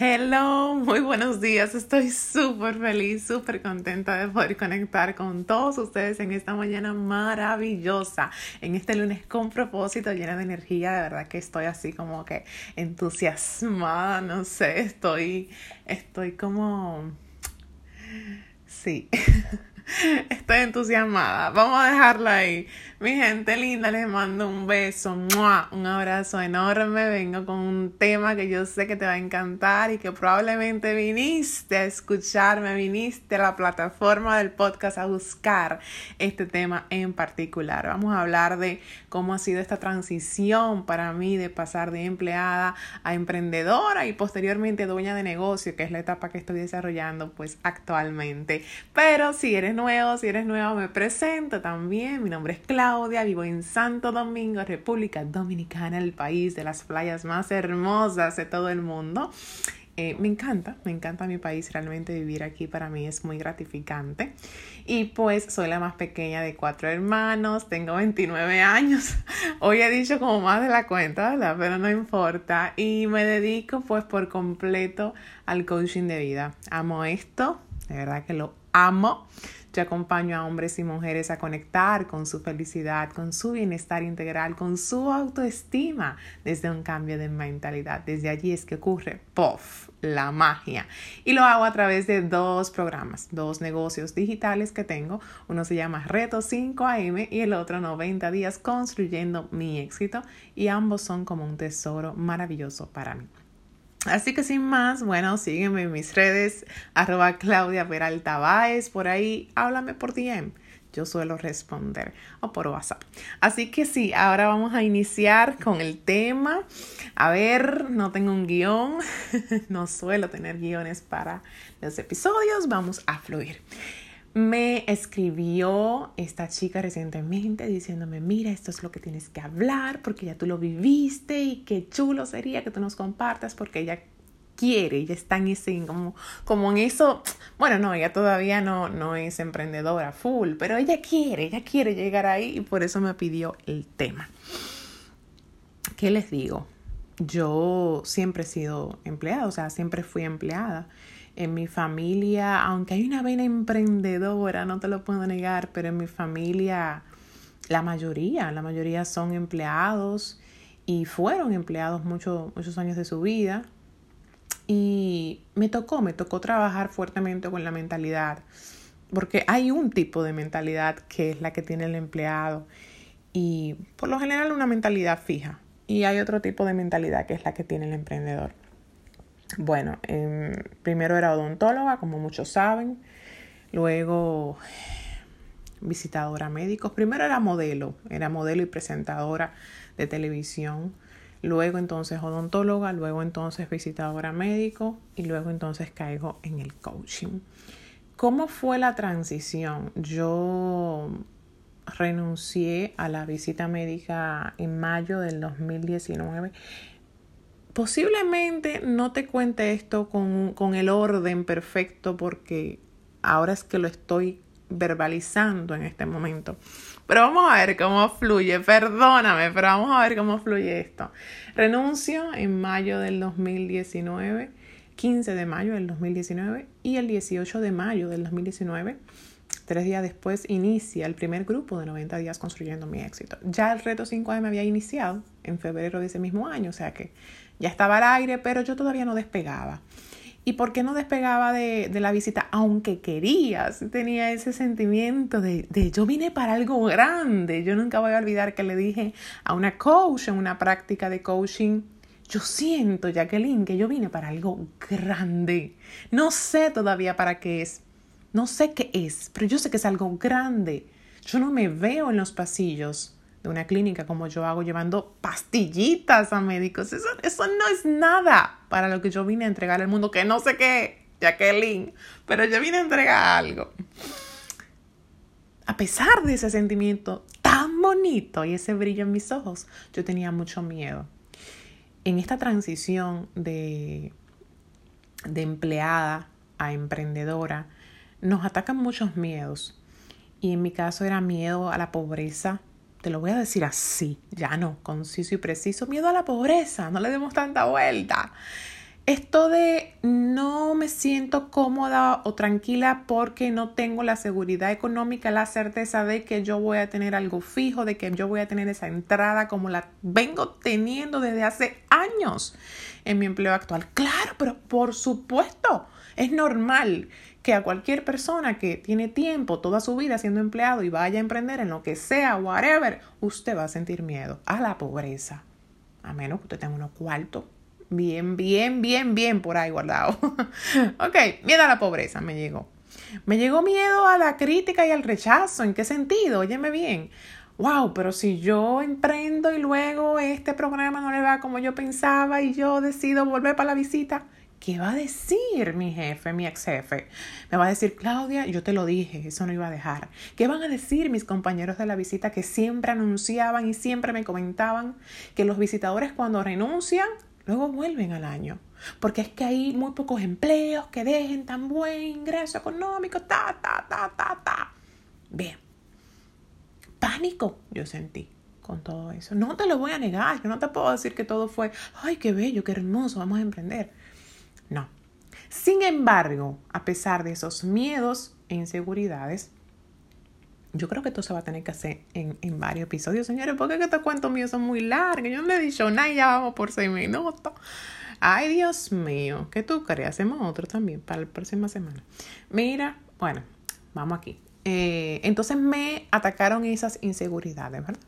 Hello, muy buenos días. Estoy súper feliz, súper contenta de poder conectar con todos ustedes en esta mañana maravillosa, en este lunes con propósito, llena de energía. De verdad que estoy así como que entusiasmada, no sé, estoy, estoy como, sí. Estoy entusiasmada. Vamos a dejarla ahí. Mi gente linda, les mando un beso, un abrazo enorme. Vengo con un tema que yo sé que te va a encantar y que probablemente viniste a escucharme, viniste a la plataforma del podcast a buscar este tema en particular. Vamos a hablar de cómo ha sido esta transición para mí de pasar de empleada a emprendedora y posteriormente dueña de negocio, que es la etapa que estoy desarrollando pues actualmente. Pero si eres nuevo, si eres nuevo, me presento también. Mi nombre es Claudia, vivo en Santo Domingo, República Dominicana, el país de las playas más hermosas de todo el mundo. Eh, me encanta, me encanta mi país, realmente vivir aquí para mí es muy gratificante. Y pues soy la más pequeña de cuatro hermanos, tengo 29 años, hoy he dicho como más de la cuenta, ¿verdad? Pero no importa. Y me dedico pues por completo al coaching de vida. Amo esto, de verdad que lo amo. Yo acompaño a hombres y mujeres a conectar con su felicidad, con su bienestar integral, con su autoestima desde un cambio de mentalidad. Desde allí es que ocurre, ¡puff! la magia. Y lo hago a través de dos programas, dos negocios digitales que tengo. Uno se llama Reto 5am y el otro 90 días construyendo mi éxito. Y ambos son como un tesoro maravilloso para mí. Así que sin más, bueno, sígueme en mis redes, arroba Claudia Peralta Baez, por ahí, háblame por DM. Yo suelo responder o por WhatsApp. Así que sí, ahora vamos a iniciar con el tema. A ver, no tengo un guion, no suelo tener guiones para los episodios, vamos a fluir me escribió esta chica recientemente diciéndome, mira, esto es lo que tienes que hablar porque ya tú lo viviste y qué chulo sería que tú nos compartas porque ella quiere, ella está en ese, como, como en eso, bueno, no, ella todavía no, no es emprendedora full, pero ella quiere, ella quiere llegar ahí y por eso me pidió el tema. ¿Qué les digo? Yo siempre he sido empleada, o sea, siempre fui empleada en mi familia, aunque hay una vena emprendedora, no te lo puedo negar, pero en mi familia la mayoría, la mayoría son empleados y fueron empleados muchos muchos años de su vida. Y me tocó, me tocó trabajar fuertemente con la mentalidad, porque hay un tipo de mentalidad que es la que tiene el empleado y por lo general una mentalidad fija. Y hay otro tipo de mentalidad que es la que tiene el emprendedor. Bueno, em, primero era odontóloga, como muchos saben. Luego visitadora médicos. Primero era modelo, era modelo y presentadora de televisión. Luego entonces odontóloga, luego entonces visitadora médico y luego entonces caigo en el coaching. ¿Cómo fue la transición? Yo renuncié a la visita médica en mayo del 2019 Posiblemente no te cuente esto con, con el orden perfecto porque ahora es que lo estoy verbalizando en este momento. Pero vamos a ver cómo fluye, perdóname, pero vamos a ver cómo fluye esto. Renuncio en mayo del 2019, 15 de mayo del 2019 y el 18 de mayo del 2019. Tres días después inicia el primer grupo de 90 días construyendo mi éxito. Ya el reto 5 me había iniciado en febrero de ese mismo año, o sea que ya estaba al aire, pero yo todavía no despegaba. ¿Y por qué no despegaba de, la visita? Aunque quería, tenía ese sentimiento de, de, yo vine para algo grande. Yo nunca voy a olvidar que le dije a una coach en una práctica de coaching, yo siento, Jacqueline, que yo vine para algo grande. No sé todavía para qué es. No sé qué es, pero yo sé que es algo grande. Yo no me veo en los pasillos de una clínica como yo hago llevando pastillitas a médicos. Eso, eso no es nada para lo que yo vine a entregar al mundo, que no sé qué, Jacqueline, pero yo vine a entregar algo. A pesar de ese sentimiento tan bonito y ese brillo en mis ojos, yo tenía mucho miedo. En esta transición de, de empleada a emprendedora, nos atacan muchos miedos. Y en mi caso era miedo a la pobreza, te lo voy a decir así, ya no, conciso y preciso, miedo a la pobreza, no le demos tanta vuelta. Esto de no me siento cómoda o tranquila porque no tengo la seguridad económica, la certeza de que yo voy a tener algo fijo, de que yo voy a tener esa entrada como la vengo teniendo desde hace años en mi empleo actual. Claro, pero por supuesto, es normal que a cualquier persona que tiene tiempo toda su vida siendo empleado y vaya a emprender en lo que sea, whatever, usted va a sentir miedo a la pobreza. A menos que usted tenga unos cuartos bien, bien, bien, bien por ahí guardado. ok, miedo a la pobreza me llegó. Me llegó miedo a la crítica y al rechazo. ¿En qué sentido? Óyeme bien. Wow, pero si yo emprendo y luego este programa no le va como yo pensaba y yo decido volver para la visita, ¿qué va a decir mi jefe, mi ex jefe? Me va a decir, Claudia, yo te lo dije, eso no iba a dejar. ¿Qué van a decir mis compañeros de la visita que siempre anunciaban y siempre me comentaban que los visitadores cuando renuncian luego vuelven al año. Porque es que hay muy pocos empleos que dejen tan buen ingreso económico, ta, ta, ta, ta, ta. Bien. Pánico yo sentí con todo eso. No te lo voy a negar, yo no te puedo decir que todo fue, ay, qué bello, qué hermoso, vamos a emprender. Sin embargo, a pesar de esos miedos e inseguridades, yo creo que esto se va a tener que hacer en, en varios episodios, señores, porque es que estos cuentos míos son muy largos. Yo no le he dicho nada y ya vamos por seis minutos. Ay, Dios mío, ¿qué tú crees? Hacemos otro también para la próxima semana. Mira, bueno, vamos aquí. Eh, entonces me atacaron esas inseguridades, ¿verdad?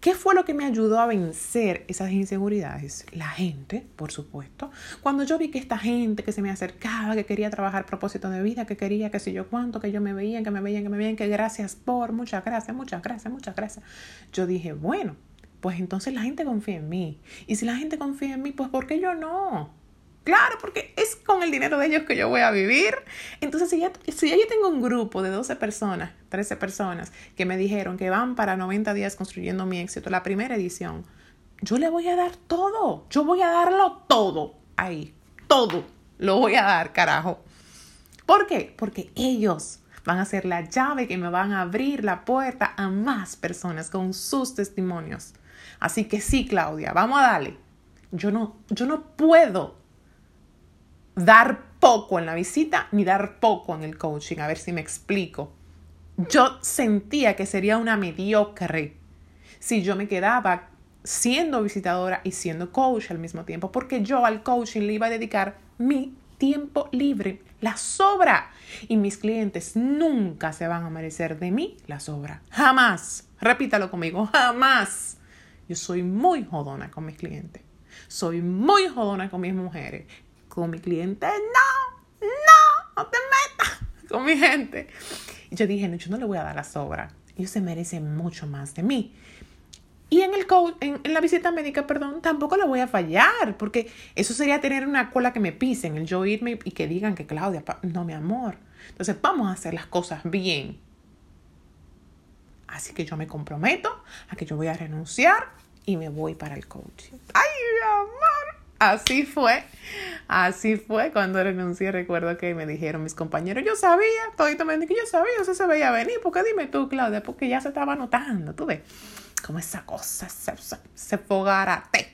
¿Qué fue lo que me ayudó a vencer esas inseguridades? La gente, por supuesto. Cuando yo vi que esta gente que se me acercaba, que quería trabajar propósito de vida, que quería que sé yo cuánto, que yo me veía, que me veían, que me veían, que gracias por, muchas gracias, muchas gracias, muchas gracias. Yo dije, bueno, pues entonces la gente confía en mí. Y si la gente confía en mí, pues ¿por qué yo no? Claro, porque es con el dinero de ellos que yo voy a vivir. Entonces, si ya, si yo tengo un grupo de 12 personas, 13 personas, que me dijeron que van para 90 días construyendo mi éxito, la primera edición, yo le voy a dar todo. Yo voy a darlo todo ahí. Todo. Lo voy a dar, carajo. ¿Por qué? Porque ellos van a ser la llave que me van a abrir la puerta a más personas con sus testimonios. Así que sí, Claudia, vamos a darle. Yo no, yo no puedo dar poco en la visita ni dar poco en el coaching. A ver si me explico. Yo sentía que sería una mediocre si yo me quedaba siendo visitadora y siendo coach al mismo tiempo, porque yo al coaching le iba a dedicar mi tiempo libre, la sobra. Y mis clientes nunca se van a merecer de mí la sobra. Jamás. Repítalo conmigo, jamás. Yo soy muy jodona con mis clientes. Soy muy jodona con mis mujeres con mi cliente, no, no, no te metas con mi gente. Y yo dije, no, yo no le voy a dar la sobra. Ellos se merecen mucho más de mí. Y en, el en, en, la visita médica, perdón, tampoco le voy a fallar, porque eso sería tener una cola que me pisen, el yo irme y que digan que Claudia, no, mi amor. Entonces, vamos a hacer las cosas bien. Así que yo me comprometo a que yo voy a renunciar y me voy para el coaching. ¡Ay! Así fue. Así fue cuando renuncié. Recuerdo que me dijeron mis compañeros, yo sabía, todito me que yo sabía, eso se veía venir. Porque dime tú, Claudia, porque ya se estaba notando, tú ves, como esa cosa se, se, fogarate.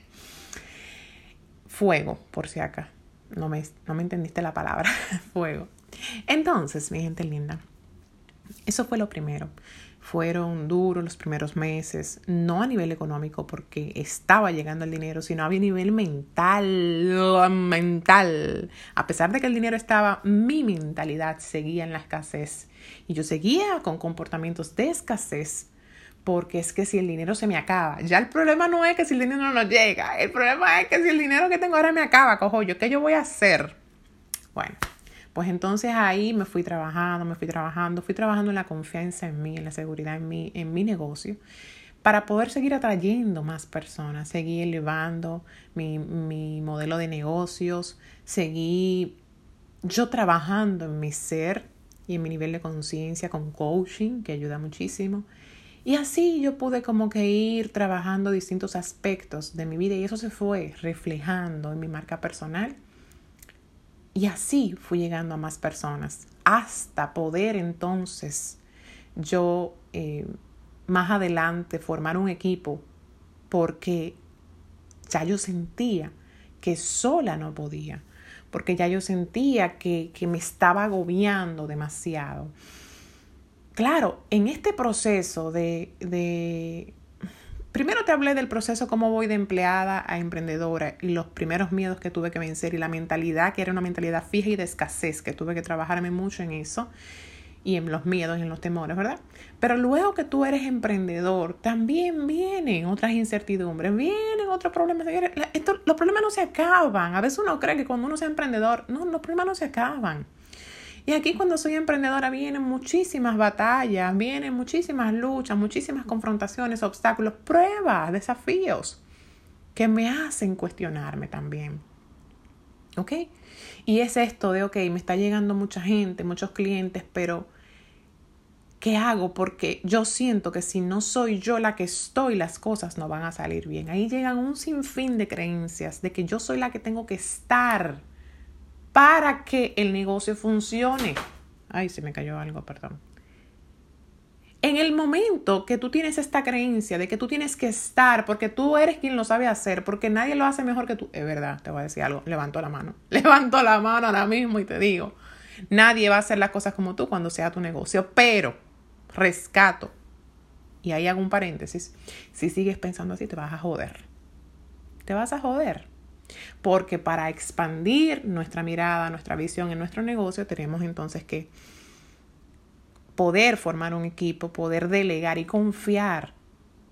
Fuego, por si acá. No me, no me entendiste la palabra, fuego. Entonces, mi gente linda, eso fue lo primero fueron duros los primeros meses, no a nivel económico porque estaba llegando el dinero, sino a nivel mental, mental. A pesar de que el dinero estaba, mi mentalidad seguía en la escasez y yo seguía con comportamientos de escasez porque es que si el dinero se me acaba, ya el problema no es que si el dinero no llega, el problema es que si el dinero que tengo ahora me acaba, cojo yo, ¿qué yo voy a hacer? Bueno, pues entonces ahí me fui trabajando, me fui trabajando, fui trabajando en la confianza en mí, en la seguridad en mí, en mi negocio, para poder seguir atrayendo más personas, seguir elevando mi, mi modelo de negocios, seguir yo trabajando en mi ser y en mi nivel de conciencia con coaching, que ayuda muchísimo. Y así yo pude como que ir trabajando distintos aspectos de mi vida y eso se fue reflejando en mi marca personal y así fui llegando a más personas hasta poder entonces yo eh, más adelante formar un equipo porque ya yo sentía que sola no podía. porque ya yo sentía que, que me estaba agobiando demasiado. Claro, en este proceso de, de Primero te hablé del proceso cómo voy de empleada a emprendedora y los primeros miedos que tuve que vencer y la mentalidad que era una mentalidad fija y de escasez, que tuve que trabajarme mucho en eso y en los miedos y en los temores, ¿verdad? Pero luego que tú eres emprendedor, también vienen otras incertidumbres, vienen otros problemas. los problemas no se acaban. A veces uno cree que cuando uno sea emprendedor, no, los problemas no se acaban. Y aquí cuando soy emprendedora vienen muchísimas batallas, vienen muchísimas luchas, muchísimas confrontaciones, obstáculos, pruebas, desafíos que me hacen cuestionarme también. ¿Ok? Y es esto de, ok, me está llegando mucha gente, muchos clientes, pero ¿qué hago? Porque yo siento que si no soy yo la que estoy, las cosas no van a salir bien. Ahí llegan un sinfín de creencias de que yo soy la que tengo que estar para que el negocio funcione. Ay, se me cayó algo, perdón. En el momento que tú tienes esta creencia de que tú tienes que estar porque tú eres quien lo sabe hacer, porque nadie lo hace mejor que tú, es verdad, te voy a decir algo, levanto la mano, levanto la mano ahora mismo y te digo, nadie va a hacer las cosas como tú cuando sea tu negocio, pero rescato, y ahí hago un paréntesis, si sigues pensando así te vas a joder, te vas a joder. Porque para expandir nuestra mirada, nuestra visión en nuestro negocio, tenemos entonces que poder formar un equipo, poder delegar y confiar,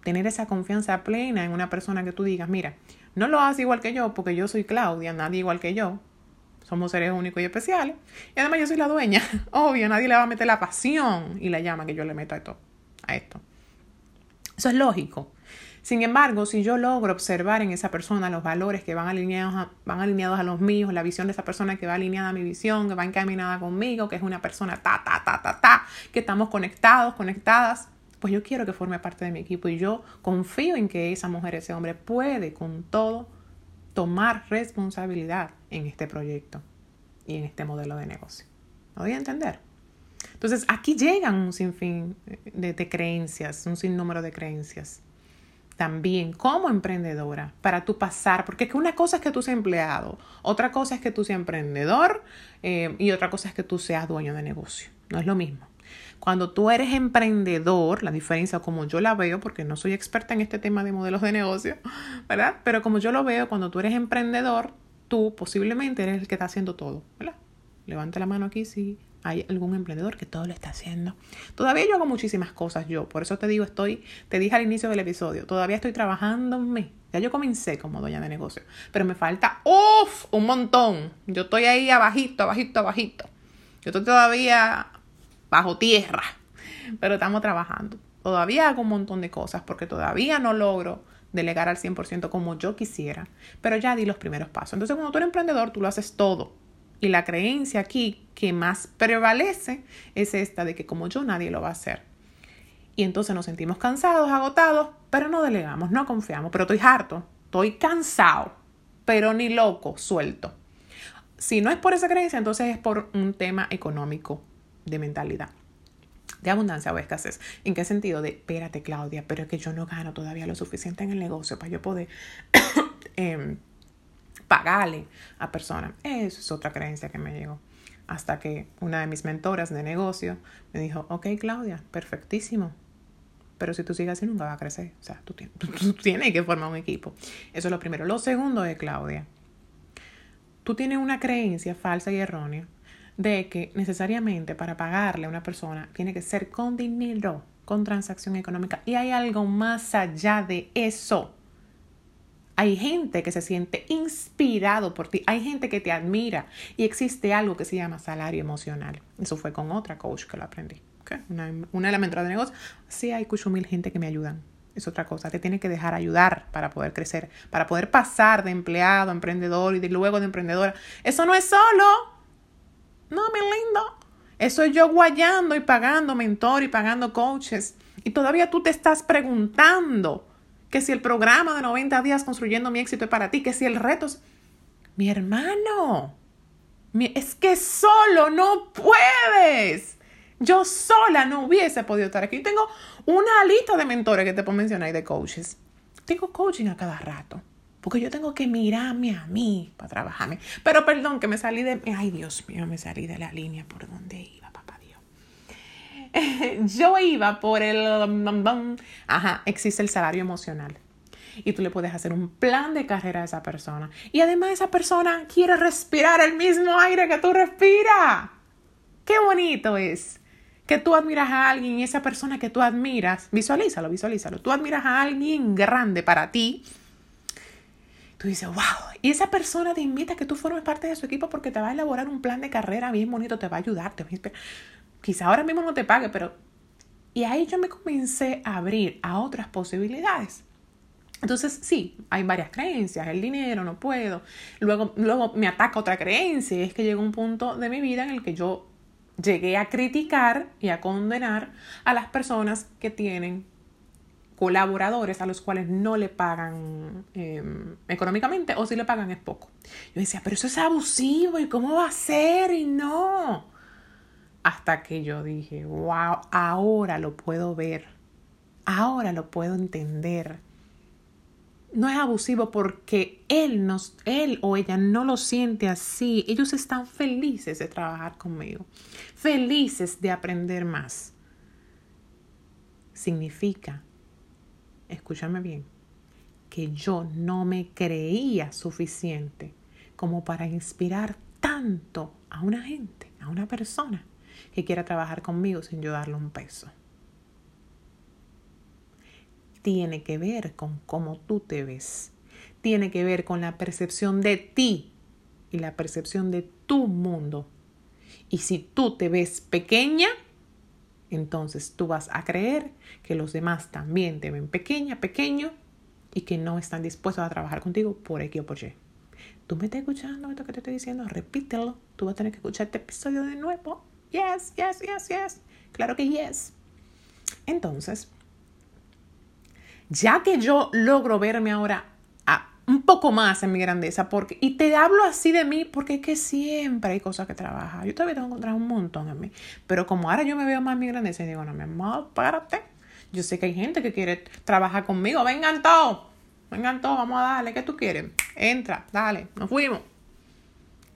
tener esa confianza plena en una persona que tú digas, mira, no lo hace igual que yo porque yo soy Claudia, nadie igual que yo. Somos seres únicos y especiales. Y además yo soy la dueña. Obvio, nadie le va a meter la pasión y la llama que yo le meto a esto. A esto. Eso es lógico. Sin embargo, si yo logro observar en esa persona los valores que van alineados a, van alineados a los míos, la visión de esa persona que va alineada a mi visión, que va encaminada conmigo, que es una persona ta, ta, ta, ta, ta, que estamos conectados, conectadas, pues yo quiero que forme parte de mi equipo y yo confío en que esa mujer, ese hombre puede con todo tomar responsabilidad en este proyecto y en este modelo de negocio. ¿Lo voy a entender? Entonces, aquí llegan un sinfín de, de creencias, un sinnúmero de creencias también como emprendedora para tú pasar, porque una cosa es que tú seas empleado, otra cosa es que tú seas emprendedor eh, y otra cosa es que tú seas dueño de negocio. No es lo mismo. Cuando tú eres emprendedor, la diferencia como yo la veo, porque no soy experta en este tema de modelos de negocio, ¿verdad? Pero como yo lo veo, cuando tú eres emprendedor, tú posiblemente eres el que está haciendo todo, ¿verdad? Levante la mano aquí si hay algún emprendedor que todo lo está haciendo. Todavía yo hago muchísimas cosas yo, por eso te digo, estoy, te dije al inicio del episodio, todavía estoy trabajándome. Ya yo comencé como dueña de negocio, pero me falta, uff, un montón. Yo estoy ahí abajito, abajito, abajito. Yo estoy todavía bajo tierra, pero estamos trabajando. Todavía hago un montón de cosas porque todavía no logro delegar al 100% como yo quisiera, pero ya di los primeros pasos. Entonces, cuando tú eres emprendedor, tú lo haces todo y la creencia aquí que más prevalece es esta de que como yo nadie lo va a hacer. Y entonces nos sentimos cansados, agotados, pero no delegamos, no confiamos. Pero estoy harto, estoy cansado, pero ni loco, suelto. Si no es por esa creencia, entonces es por un tema económico de mentalidad de abundancia o escasez. ¿En qué sentido? De, espérate Claudia, pero es que yo no gano todavía lo suficiente en el negocio para yo poder eh, pagarle a personas. Eso es otra creencia que me llegó. Hasta que una de mis mentoras de negocio me dijo, ok Claudia, perfectísimo, pero si tú sigues así nunca va a crecer. O sea, tú, tú, tienes que formar un equipo. Eso es lo primero. Lo segundo es, Claudia, tú tienes una creencia falsa y errónea de que necesariamente para pagarle a una persona tiene que ser con dinero, con transacción económica. Y hay algo más allá de eso. Hay gente que se siente inspirado por ti, hay gente que te admira y existe algo que se llama salario emocional. Eso fue con otra coach que lo aprendí. Una, una de de negocio. Sí, hay cucho mil gente que me ayudan. Es otra cosa. Te tiene que dejar ayudar para poder crecer, para poder pasar de empleado a emprendedor y de luego de emprendedora. Eso no es solo. No, mi lindo. Eso es yo guayando y pagando mentor y pagando coaches. Y todavía tú te estás preguntando que si el programa de 90 días construyendo mi éxito es para ti, que si el reto es... Mi hermano, es que solo no puedes. Yo sola no hubiese podido estar aquí. Tengo una lista de mentores que te puedo mencionar y de coaches. Tengo coaching a cada rato. porque yo tengo que mirarme a mí para trabajarme. Pero perdón, que me salí de... Ay, Dios mío, me salí de la línea por donde iba. yo iba por el... Ajá, existe el salario emocional. Y tú le puedes hacer un plan de carrera a esa persona. Y además esa persona quiere respirar el mismo aire que tú respiras. Qué bonito es que tú admiras a alguien y esa persona que tú admiras, visualízalo, visualízalo. Tú admiras a alguien grande para ti Tú dices, wow, y esa persona te invita a que tú formes parte de su equipo porque te va a elaborar un plan de carrera bien bonito, te va a ayudar, te va a Quizá ahora mismo no te pague, pero... Y ahí yo me comencé a abrir a otras posibilidades. Entonces, sí, hay varias creencias, el dinero, no puedo. Luego, luego me ataca otra creencia, y es que llegó un punto de mi vida en el que yo llegué a criticar y a condenar a las personas que tienen colaboradores a los cuales no le pagan em, económicamente o si le pagan es poco. Yo decía, pero eso es abusivo y cómo va a ser y no. Hasta que yo dije, wow, ahora lo puedo ver, ahora lo puedo entender. No es abusivo porque él, él o ella no lo siente así. Ellos están felices de trabajar conmigo, felices de aprender más. Significa escúchame bien, que yo no me creía suficiente como para inspirar tanto a una gente, a una persona que quiera trabajar conmigo sin yo darle un peso. Tiene que ver con cómo tú te ves. Tiene que ver con la percepción de ti y la percepción de tu mundo. Y si tú te ves pequeña, entonces tú vas a creer que los demás también te ven pequeña, pequeño y que no están dispuestos a trabajar contigo por X o por Y. ¿Tú me estás escuchando esto que te estoy diciendo? Repítelo. Tú vas a tener que escuchar este episodio de nuevo. Yes, yes, yes, yes. Claro que yes. Entonces, ya que yo logro verme ahora un poco más en mi grandeza. Porque, y te hablo así de mí porque es que siempre hay cosas que trabajar. Yo todavía tengo que encontrar un montón en mí. Pero como ahora yo me veo más en mi grandeza y digo, no, mi amor, párate. Yo sé que hay gente que quiere trabajar conmigo. Vengan todos. Vengan todos, vamos a darle. ¿Qué tú quieres? Entra, dale, nos fuimos.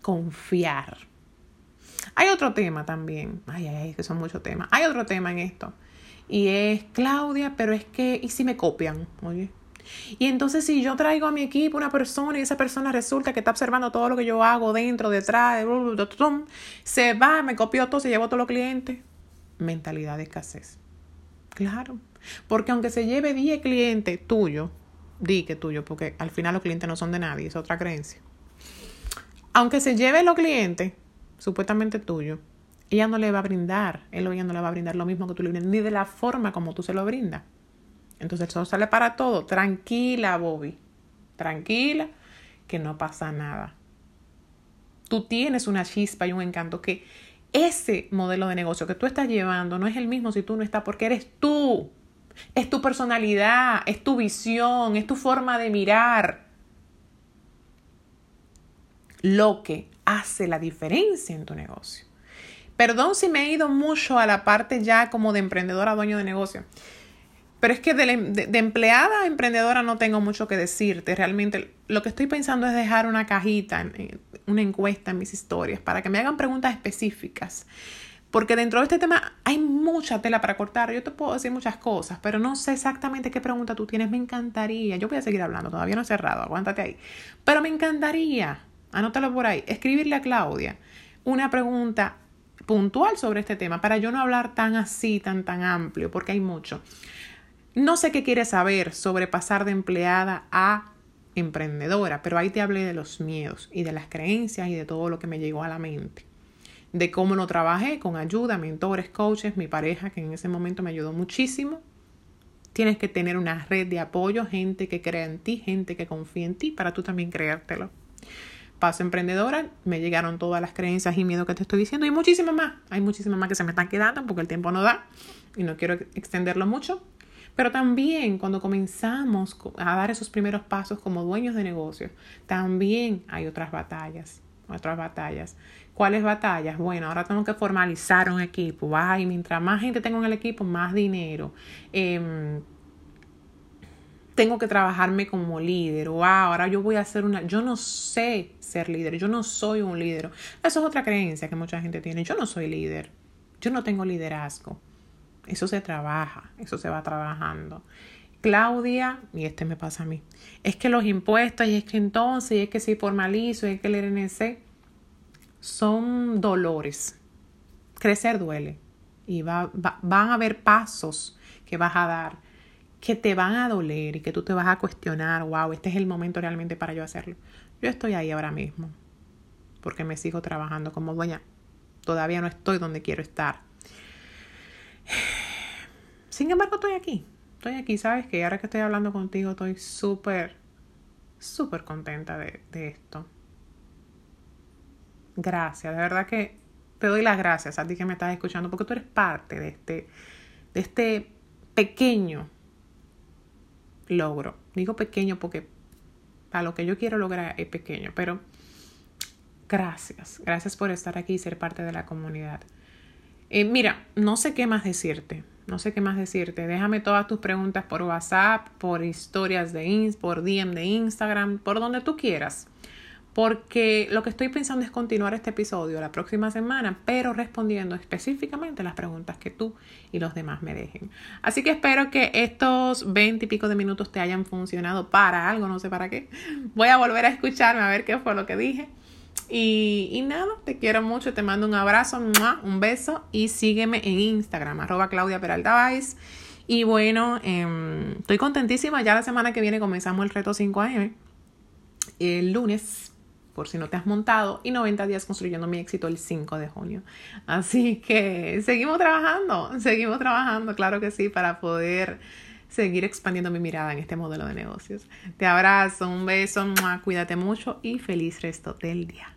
Confiar. Hay otro tema también. Ay, ay, que son muchos temas. Hay otro tema en esto. Y es Claudia, pero es que, ¿y si me copian? Oye, y entonces si yo traigo a mi equipo una persona y esa persona resulta que está observando todo lo que yo hago dentro, detrás, se va, me copió todo, se llevó todos los clientes. Mentalidad de escasez. Claro. Porque aunque se lleve 10 clientes tuyos, di que tuyo, porque al final los clientes no son de nadie, es otra creencia. Aunque se lleve los clientes, supuestamente tuyos, ella no le va a brindar, él o ella no le va a brindar lo mismo que tú le brindas, ni de la forma como tú se lo brindas. Entonces eso sale para todo. Tranquila, Bobby. Tranquila, que no pasa nada. Tú tienes una chispa y un encanto que ese modelo de negocio que tú estás llevando no es el mismo si tú no estás porque eres tú. Es tu personalidad, es tu visión, es tu forma de mirar. Lo que hace la diferencia en tu negocio. Perdón si me he ido mucho a la parte ya como de emprendedora, dueño de negocio. Pero es que de, empleada a emprendedora no tengo mucho que decirte. Realmente lo que estoy pensando es dejar una cajita, una encuesta en mis historias para que me hagan preguntas específicas. Porque dentro de este tema hay mucha tela para cortar. Yo te puedo decir muchas cosas, pero no sé exactamente qué pregunta tú tienes. Me encantaría. Yo voy a seguir hablando, todavía no he cerrado, aguántate ahí. Pero me encantaría, anótalo por ahí, escribirle a Claudia una pregunta puntual sobre este tema para yo no hablar tan así, tan, tan amplio, porque hay mucho. No sé qué quieres saber sobre pasar de empleada a emprendedora, pero ahí te hablé de los miedos y de las creencias y de todo lo que me llegó a la mente. De cómo lo trabajé con ayuda, mentores, coaches, mi pareja, que en ese momento me ayudó muchísimo. Tienes que tener una red de apoyo, gente que crea en ti, gente que confía en ti, para tú también creértelo. Paso emprendedora, me llegaron todas las creencias y miedos que te estoy diciendo y muchísimas más. Hay muchísimas más que se me están quedando porque el tiempo no da y no quiero extenderlo mucho. Pero también cuando comenzamos a dar esos primeros pasos como dueños de negocios, también hay otras batallas, otras batallas. ¿Cuáles batallas? Bueno, ahora tengo que formalizar un equipo. Ay, mientras más gente tengo en el equipo, más dinero. Em, tengo que trabajarme como líder o ah, ahora yo voy a ser una, yo no sé ser líder, yo no soy un líder. Eso es otra creencia que mucha gente tiene, yo no soy líder, yo no tengo liderazgo. Eso se trabaja, eso se va trabajando. Claudia, y este me pasa a mí, es que los impuestos, y es que entonces, y es que si formalizo, y es que el RNC, son dolores. Crecer duele. Y va, van a haber pasos que vas a dar que te van a doler y que tú te vas a cuestionar, wow, este es el momento realmente para yo hacerlo. Yo estoy ahí ahora mismo, porque me sigo trabajando como dueña. Todavía no estoy donde quiero estar. Sin embargo, estoy aquí. Estoy aquí, ¿sabes? Que ahora que estoy hablando contigo, estoy súper, súper contenta de, de esto. Gracias, de verdad que te doy las gracias a ti que me estás escuchando, porque tú eres parte de este, de este pequeño logro. Digo pequeño porque para lo que yo quiero lograr es pequeño, pero gracias, gracias por estar aquí y ser parte de la comunidad. Eh, mira, no sé qué más decirte, no sé qué más decirte. Déjame todas tus preguntas por WhatsApp, por historias de Inst, por DM de Instagram, por donde tú quieras porque lo que estoy pensando es continuar este episodio la próxima semana, pero respondiendo específicamente las preguntas que tú y los demás me dejen. Así que espero que estos 20 y pico de minutos te hayan funcionado para algo, no sé para qué. Voy a volver a escucharme a ver qué fue lo que dije. Y, nada, te quiero mucho, te mando un abrazo, un beso y sígueme en Instagram, arroba Claudia Y bueno, em, estoy contentísima, ya la semana que viene comenzamos el reto 5am. El lunes por si no te has montado, y 90 días construyendo mi éxito el 5 de junio. Así que seguimos trabajando, seguimos trabajando, claro que sí, para poder seguir expandiendo mi mirada en este modelo de negocios. Te abrazo, un beso, cuídate mucho y feliz resto del día.